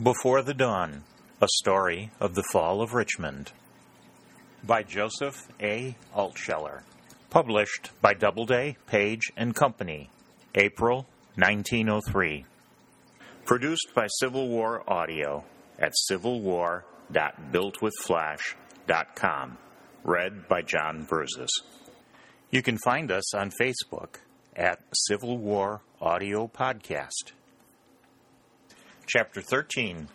Before the Dawn A Story of the Fall of Richmond by Joseph A. Altsheler. Published by Doubleday, Page and Company, April 1903. Produced by Civil War Audio at civilwar.builtwithflash.com. Read by John Bruises. You can find us on Facebook at Civil War Audio Podcast. Chapter 13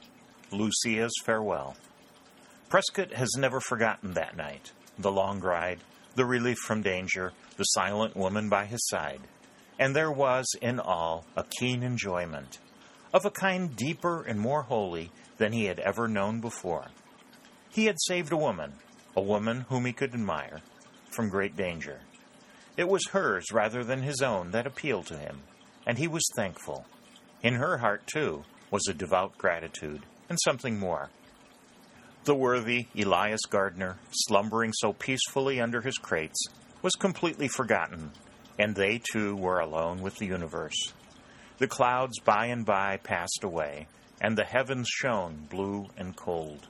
Lucia's Farewell. Prescott has never forgotten that night, the long ride, the relief from danger, the silent woman by his side. And there was, in all, a keen enjoyment, of a kind deeper and more holy than he had ever known before. He had saved a woman, a woman whom he could admire, from great danger. It was hers rather than his own that appealed to him, and he was thankful. In her heart, too, was a devout gratitude, and something more. The worthy Elias Gardner, slumbering so peacefully under his crates, was completely forgotten, and they too were alone with the universe. The clouds by and by passed away, and the heavens shone blue and cold.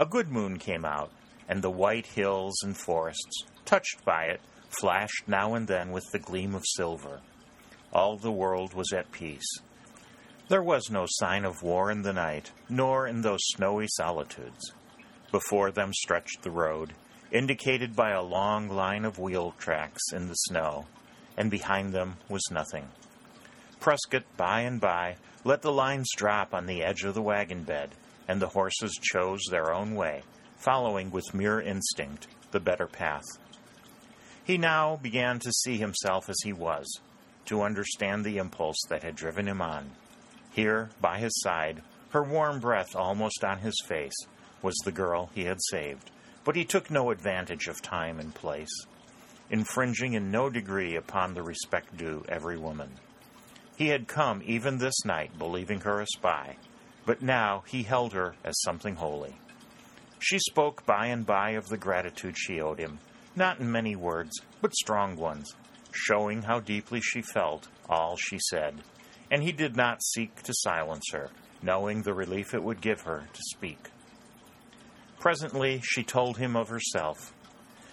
A good moon came out, and the white hills and forests, touched by it, flashed now and then with the gleam of silver. All the world was at peace. There was no sign of war in the night, nor in those snowy solitudes. Before them stretched the road, indicated by a long line of wheel tracks in the snow, and behind them was nothing. Prescott, by and by, let the lines drop on the edge of the wagon bed, and the horses chose their own way, following with mere instinct the better path. He now began to see himself as he was, to understand the impulse that had driven him on. Here, by his side, her warm breath almost on his face, was the girl he had saved. But he took no advantage of time and place, infringing in no degree upon the respect due every woman. He had come even this night believing her a spy, but now he held her as something holy. She spoke by and by of the gratitude she owed him, not in many words, but strong ones, showing how deeply she felt all she said and he did not seek to silence her, knowing the relief it would give her to speak. Presently, she told him of herself.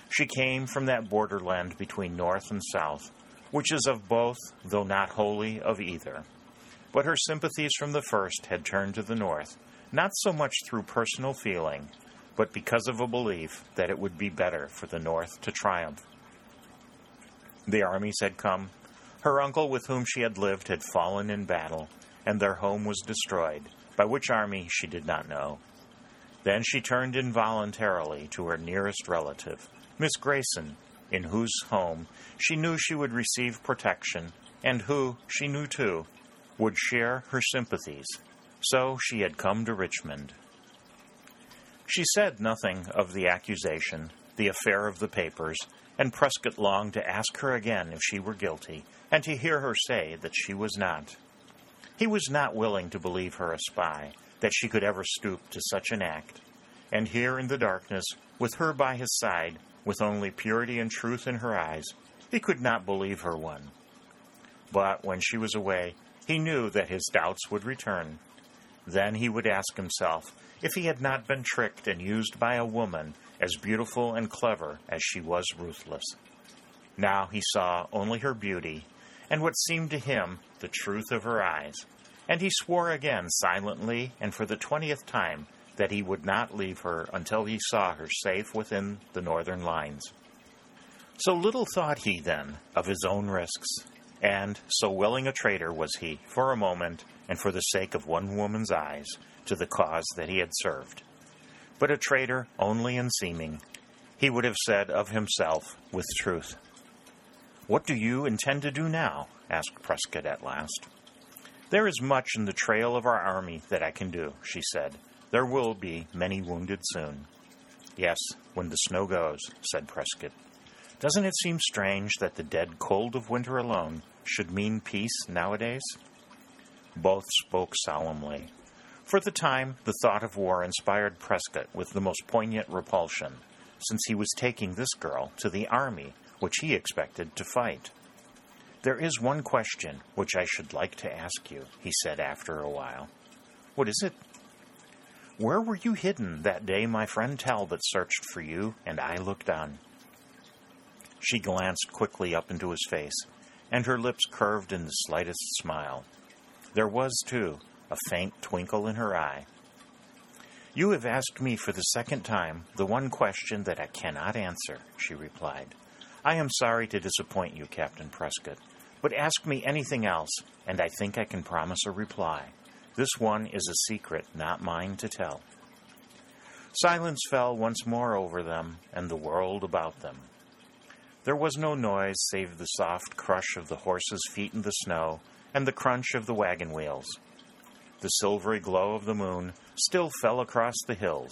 She came from that borderland between North and South, which is of both, though not wholly of either. But her sympathies from the first had turned to the North, not so much through personal feeling, but because of a belief that it would be better for the North to triumph. The armies had come, her uncle with whom she had lived had fallen in battle, and their home was destroyed, by which army she did not know. Then she turned involuntarily to her nearest relative, Miss Grayson, in whose home she knew she would receive protection, and who, she knew too, would share her sympathies. So she had come to Richmond. She said nothing of the accusation, the affair of the papers, and Prescott longed to ask her again if she were guilty, and to hear her say that she was not. He was not willing to believe her a spy, that she could ever stoop to such an act. And here in the darkness, with her by his side, with only purity and truth in her eyes, he could not believe her one. But when she was away, he knew that his doubts would return. Then he would ask himself if he had not been tricked and used by a woman as beautiful and clever as she was ruthless. Now he saw only her beauty and what seemed to him the truth of her eyes, and he swore again silently and for the twentieth time that he would not leave her until he saw her safe within the northern lines. So little thought he then of his own risks, and so willing a traitor was he, for a moment, and for the sake of one woman's eyes, to the cause that he had served but a traitor only in seeming. He would have said of himself with truth. What do you intend to do now? asked Prescott at last. There is much in the trail of our army that I can do, she said. There will be many wounded soon. Yes, when the snow goes, said Prescott. Doesn't it seem strange that the dead cold of winter alone should mean peace nowadays? Both spoke solemnly. For the time, the thought of war inspired Prescott with the most poignant repulsion, since he was taking this girl to the army which he expected to fight. There is one question which I should like to ask you, he said after a while. What is it? Where were you hidden that day my friend Talbot searched for you and I looked on? She glanced quickly up into his face, and her lips curved in the slightest smile. There was, too, a faint twinkle in her eye. You have asked me for the second time the one question that I cannot answer, she replied. I am sorry to disappoint you, Captain Prescott, but ask me anything else, and I think I can promise a reply. This one is a secret not mine to tell. Silence fell once more over them and the world about them. There was no noise save the soft crush of the horses' feet in the snow and the crunch of the wagon wheels. The silvery glow of the moon still fell across the hills,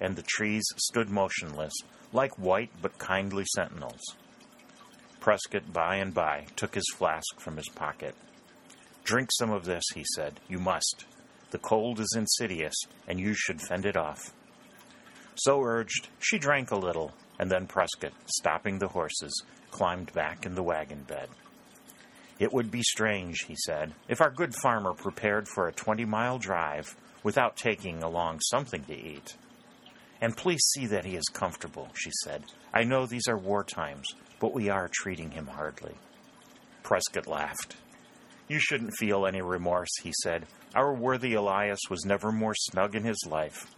and the trees stood motionless, like white but kindly sentinels. Prescott by and by took his flask from his pocket. Drink some of this, he said. You must. The cold is insidious, and you should fend it off. So urged, she drank a little, and then Prescott, stopping the horses, climbed back in the wagon bed. It would be strange, he said, if our good farmer prepared for a twenty mile drive without taking along something to eat. And please see that he is comfortable, she said. I know these are war times, but we are treating him hardly. Prescott laughed. You shouldn't feel any remorse, he said. Our worthy Elias was never more snug in his life.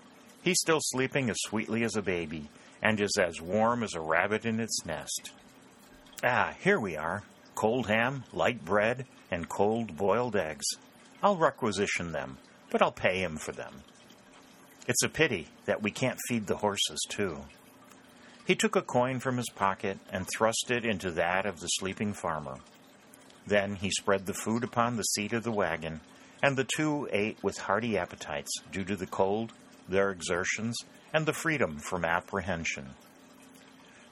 He's still sleeping as sweetly as a baby, and is as warm as a rabbit in its nest. Ah, here we are cold ham, light bread, and cold boiled eggs. I'll requisition them, but I'll pay him for them. It's a pity that we can't feed the horses, too. He took a coin from his pocket and thrust it into that of the sleeping farmer. Then he spread the food upon the seat of the wagon, and the two ate with hearty appetites due to the cold, their exertions, and the freedom from apprehension.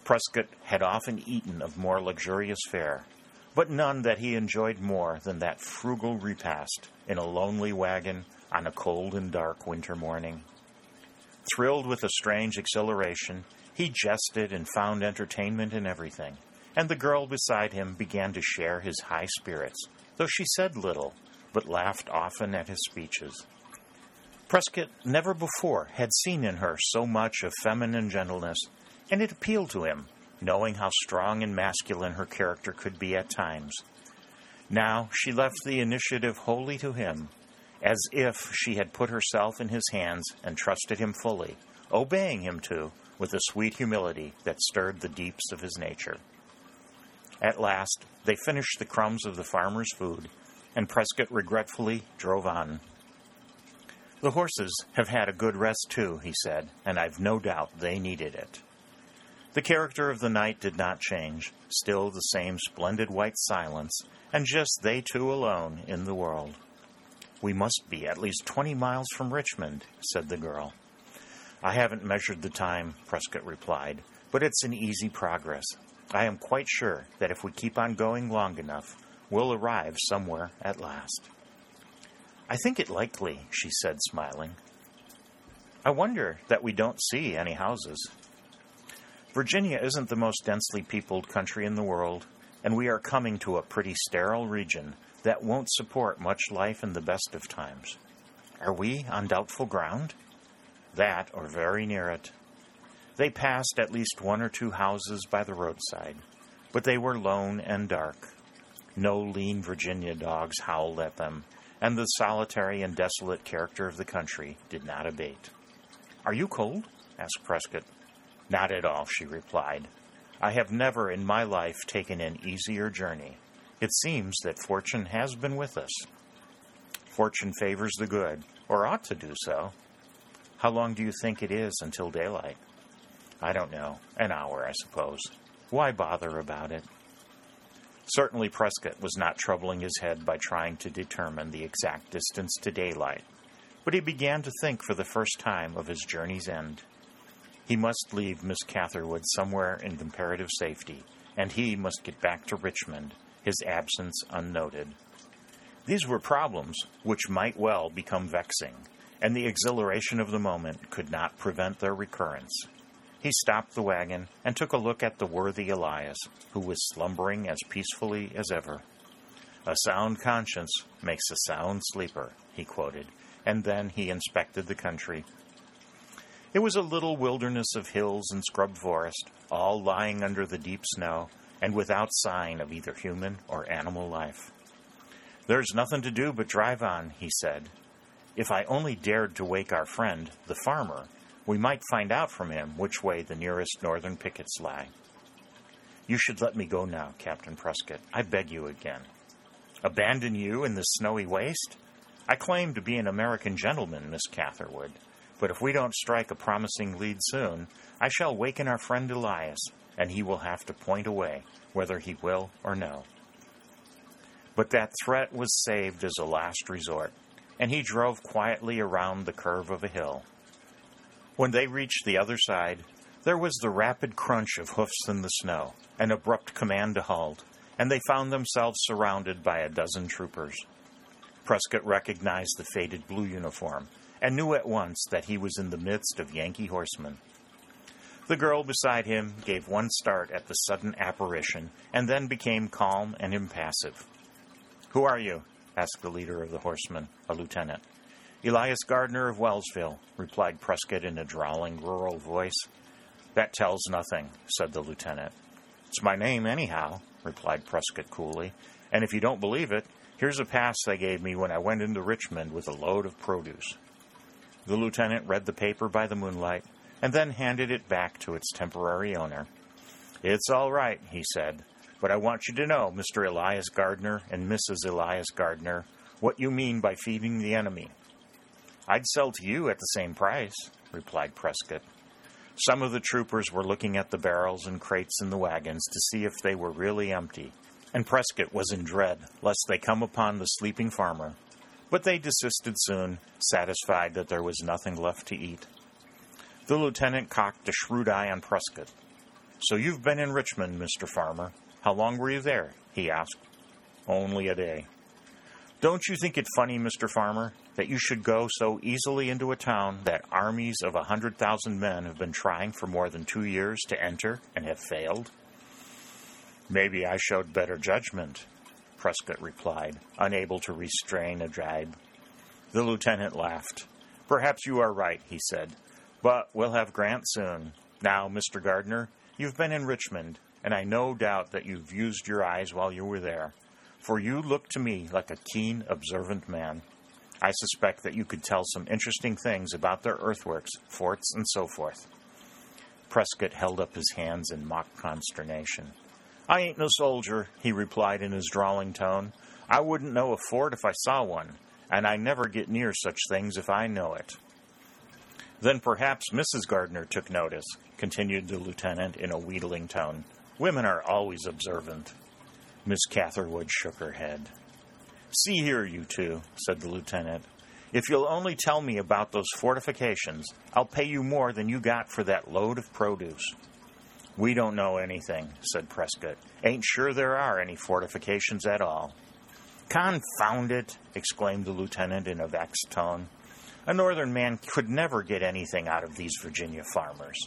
Prescott had often eaten of more luxurious fare, but none that he enjoyed more than that frugal repast in a lonely wagon on a cold and dark winter morning. Thrilled with a strange exhilaration, he jested and found entertainment in everything, and the girl beside him began to share his high spirits, though she said little, but laughed often at his speeches. Prescott never before had seen in her so much of feminine gentleness, and it appealed to him knowing how strong and masculine her character could be at times. Now she left the initiative wholly to him, as if she had put herself in his hands and trusted him fully, obeying him too, with a sweet humility that stirred the deeps of his nature. At last, they finished the crumbs of the farmer's food, and Prescott regretfully drove on. The horses have had a good rest too, he said, and I've no doubt they needed it. The character of the night did not change, still the same splendid white silence, and just they two alone in the world. We must be at least twenty miles from Richmond, said the girl. I haven't measured the time, Prescott replied, but it's an easy progress. I am quite sure that if we keep on going long enough, we'll arrive somewhere at last. I think it likely, she said, smiling. I wonder that we don't see any houses. Virginia isn't the most densely peopled country in the world, and we are coming to a pretty sterile region that won't support much life in the best of times. Are we on doubtful ground? That, or very near it. They passed at least one or two houses by the roadside, but they were lone and dark. No lean Virginia dogs howled at them, and the solitary and desolate character of the country did not abate. Are you cold? asked Prescott. Not at all, she replied. I have never in my life taken an easier journey. It seems that fortune has been with us. Fortune favors the good, or ought to do so. How long do you think it is until daylight? I don't know. An hour, I suppose. Why bother about it? Certainly, Prescott was not troubling his head by trying to determine the exact distance to daylight, but he began to think for the first time of his journey's end. He must leave Miss Catherwood somewhere in comparative safety, and he must get back to Richmond, his absence unnoted. These were problems which might well become vexing, and the exhilaration of the moment could not prevent their recurrence. He stopped the wagon and took a look at the worthy Elias, who was slumbering as peacefully as ever. A sound conscience makes a sound sleeper, he quoted, and then he inspected the country It was a little wilderness of hills and scrub forest, all lying under the deep snow and without sign of either human or animal life. There's nothing to do but drive on, he said. If I only dared to wake our friend, the farmer, we might find out from him which way the nearest northern pickets lie. You should let me go now, Captain Prescott. I beg you again. Abandon you in this snowy waste? I claim to be an American gentleman, Miss Catherwood, but if we don't strike a promising lead soon, I shall waken our friend Elias, and he will have to point away, whether he will or no. But that threat was saved as a last resort, and he drove quietly around the curve of a hill. When they reached the other side, there was the rapid crunch of hoofs in the snow, an abrupt command to halt, and they found themselves surrounded by a dozen troopers. Prescott recognized the faded blue uniform and knew at once that he was in the midst of Yankee horsemen. The girl beside him gave one start at the sudden apparition and then became calm and impassive. Who are you? asked the leader of the horsemen, a lieutenant. Elias Gardner of Wellsville, replied Prescott in a drawling rural voice. That tells nothing, said the lieutenant. It's my name, anyhow, replied Prescott coolly, and if you don't believe it, here's a pass they gave me when I went into Richmond with a load of produce. The lieutenant read the paper by the moonlight and then handed it back to its temporary owner. It's all right, he said, but I want you to know, Mr. Elias Gardner and Mrs. Elias Gardner, what you mean by feeding the enemy. I'd sell to you at the same price, replied Prescott. Some of the troopers were looking at the barrels and crates in the wagons to see if they were really empty, and Prescott was in dread lest they come upon the sleeping farmer. But they desisted soon, satisfied that there was nothing left to eat. The lieutenant cocked a shrewd eye on Prescott. So you've been in Richmond, Mr. Farmer. How long were you there? he asked. Only a day. Don't you think it funny, Mr. Farmer, that you should go so easily into a town that armies of a hundred thousand men have been trying for more than two years to enter and have failed? Maybe I showed better judgment, Prescott replied, unable to restrain a jibe. The lieutenant laughed. Perhaps you are right, he said, but we'll have Grant soon. Now, Mr. Gardner, you've been in Richmond, and I no doubt that you've used your eyes while you were there for you look to me like a keen, observant man. I suspect that you could tell some interesting things about their earthworks, forts, and so forth. Prescott held up his hands in mock consternation. I ain't no soldier, he replied in his drawling tone. I wouldn't know a fort if I saw one, and I never get near such things if I know it. Then perhaps Mrs. Gardner took notice, continued the lieutenant in a wheedling tone. Women are always observant. Miss Catherwood shook her head. See here, you two, said the lieutenant. If you'll only tell me about those fortifications, I'll pay you more than you got for that load of produce. We don't know anything, said Prescott. Ain't sure there are any fortifications at all. Confound it, exclaimed the lieutenant in a vexed tone. A northern man could never get anything out of these Virginia farmers.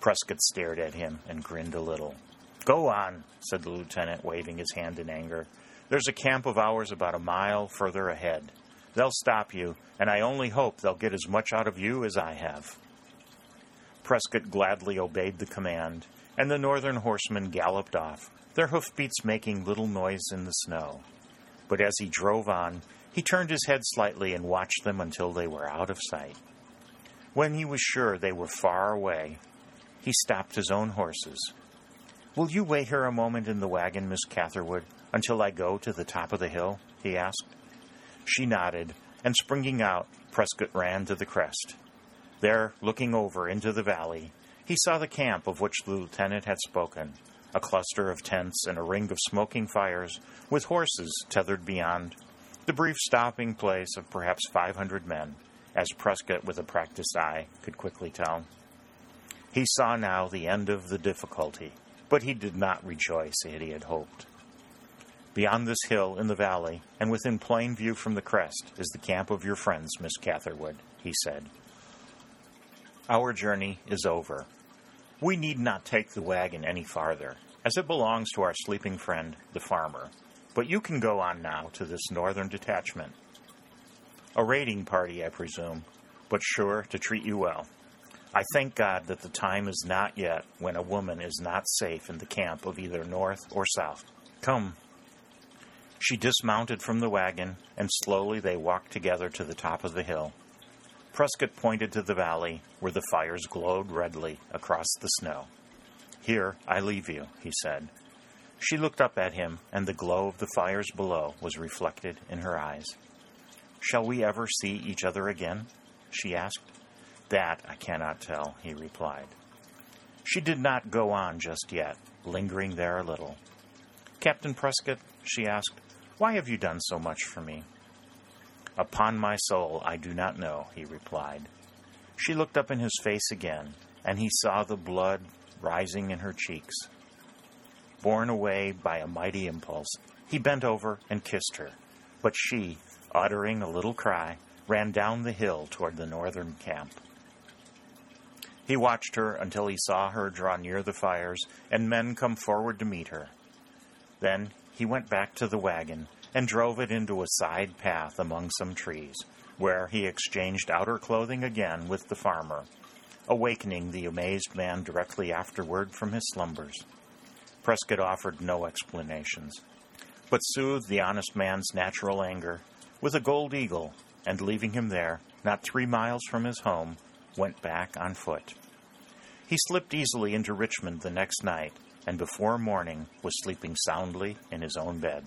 Prescott stared at him and grinned a little. Go on, said the lieutenant, waving his hand in anger. There's a camp of ours about a mile further ahead. They'll stop you, and I only hope they'll get as much out of you as I have. Prescott gladly obeyed the command, and the northern horsemen galloped off, their hoofbeats making little noise in the snow. But as he drove on, he turned his head slightly and watched them until they were out of sight. When he was sure they were far away, he stopped his own horses Will you wait here a moment in the wagon, Miss Catherwood, until I go to the top of the hill? he asked. She nodded, and springing out, Prescott ran to the crest. There, looking over into the valley, he saw the camp of which the lieutenant had spoken a cluster of tents and a ring of smoking fires, with horses tethered beyond, the brief stopping place of perhaps 500 men, as Prescott, with a practiced eye, could quickly tell. He saw now the end of the difficulty but he did not rejoice as he had hoped. Beyond this hill in the valley, and within plain view from the crest, is the camp of your friends, Miss Catherwood, he said. Our journey is over. We need not take the wagon any farther, as it belongs to our sleeping friend, the farmer. But you can go on now to this northern detachment. A raiding party, I presume, but sure to treat you well. I thank God that the time is not yet when a woman is not safe in the camp of either North or South. Come. She dismounted from the wagon, and slowly they walked together to the top of the hill. Prescott pointed to the valley where the fires glowed redly across the snow. Here I leave you, he said. She looked up at him, and the glow of the fires below was reflected in her eyes. Shall we ever see each other again? she asked. That I cannot tell, he replied. She did not go on just yet, lingering there a little. Captain Prescott, she asked, why have you done so much for me? Upon my soul, I do not know, he replied. She looked up in his face again, and he saw the blood rising in her cheeks. Borne away by a mighty impulse, he bent over and kissed her, but she, uttering a little cry, ran down the hill toward the northern camp. He watched her until he saw her draw near the fires and men come forward to meet her. Then he went back to the wagon and drove it into a side path among some trees, where he exchanged outer clothing again with the farmer, awakening the amazed man directly afterward from his slumbers. Prescott offered no explanations, but soothed the honest man's natural anger with a gold eagle, and leaving him there, not three miles from his home, went back on foot. He slipped easily into Richmond the next night, and before morning was sleeping soundly in his own bed.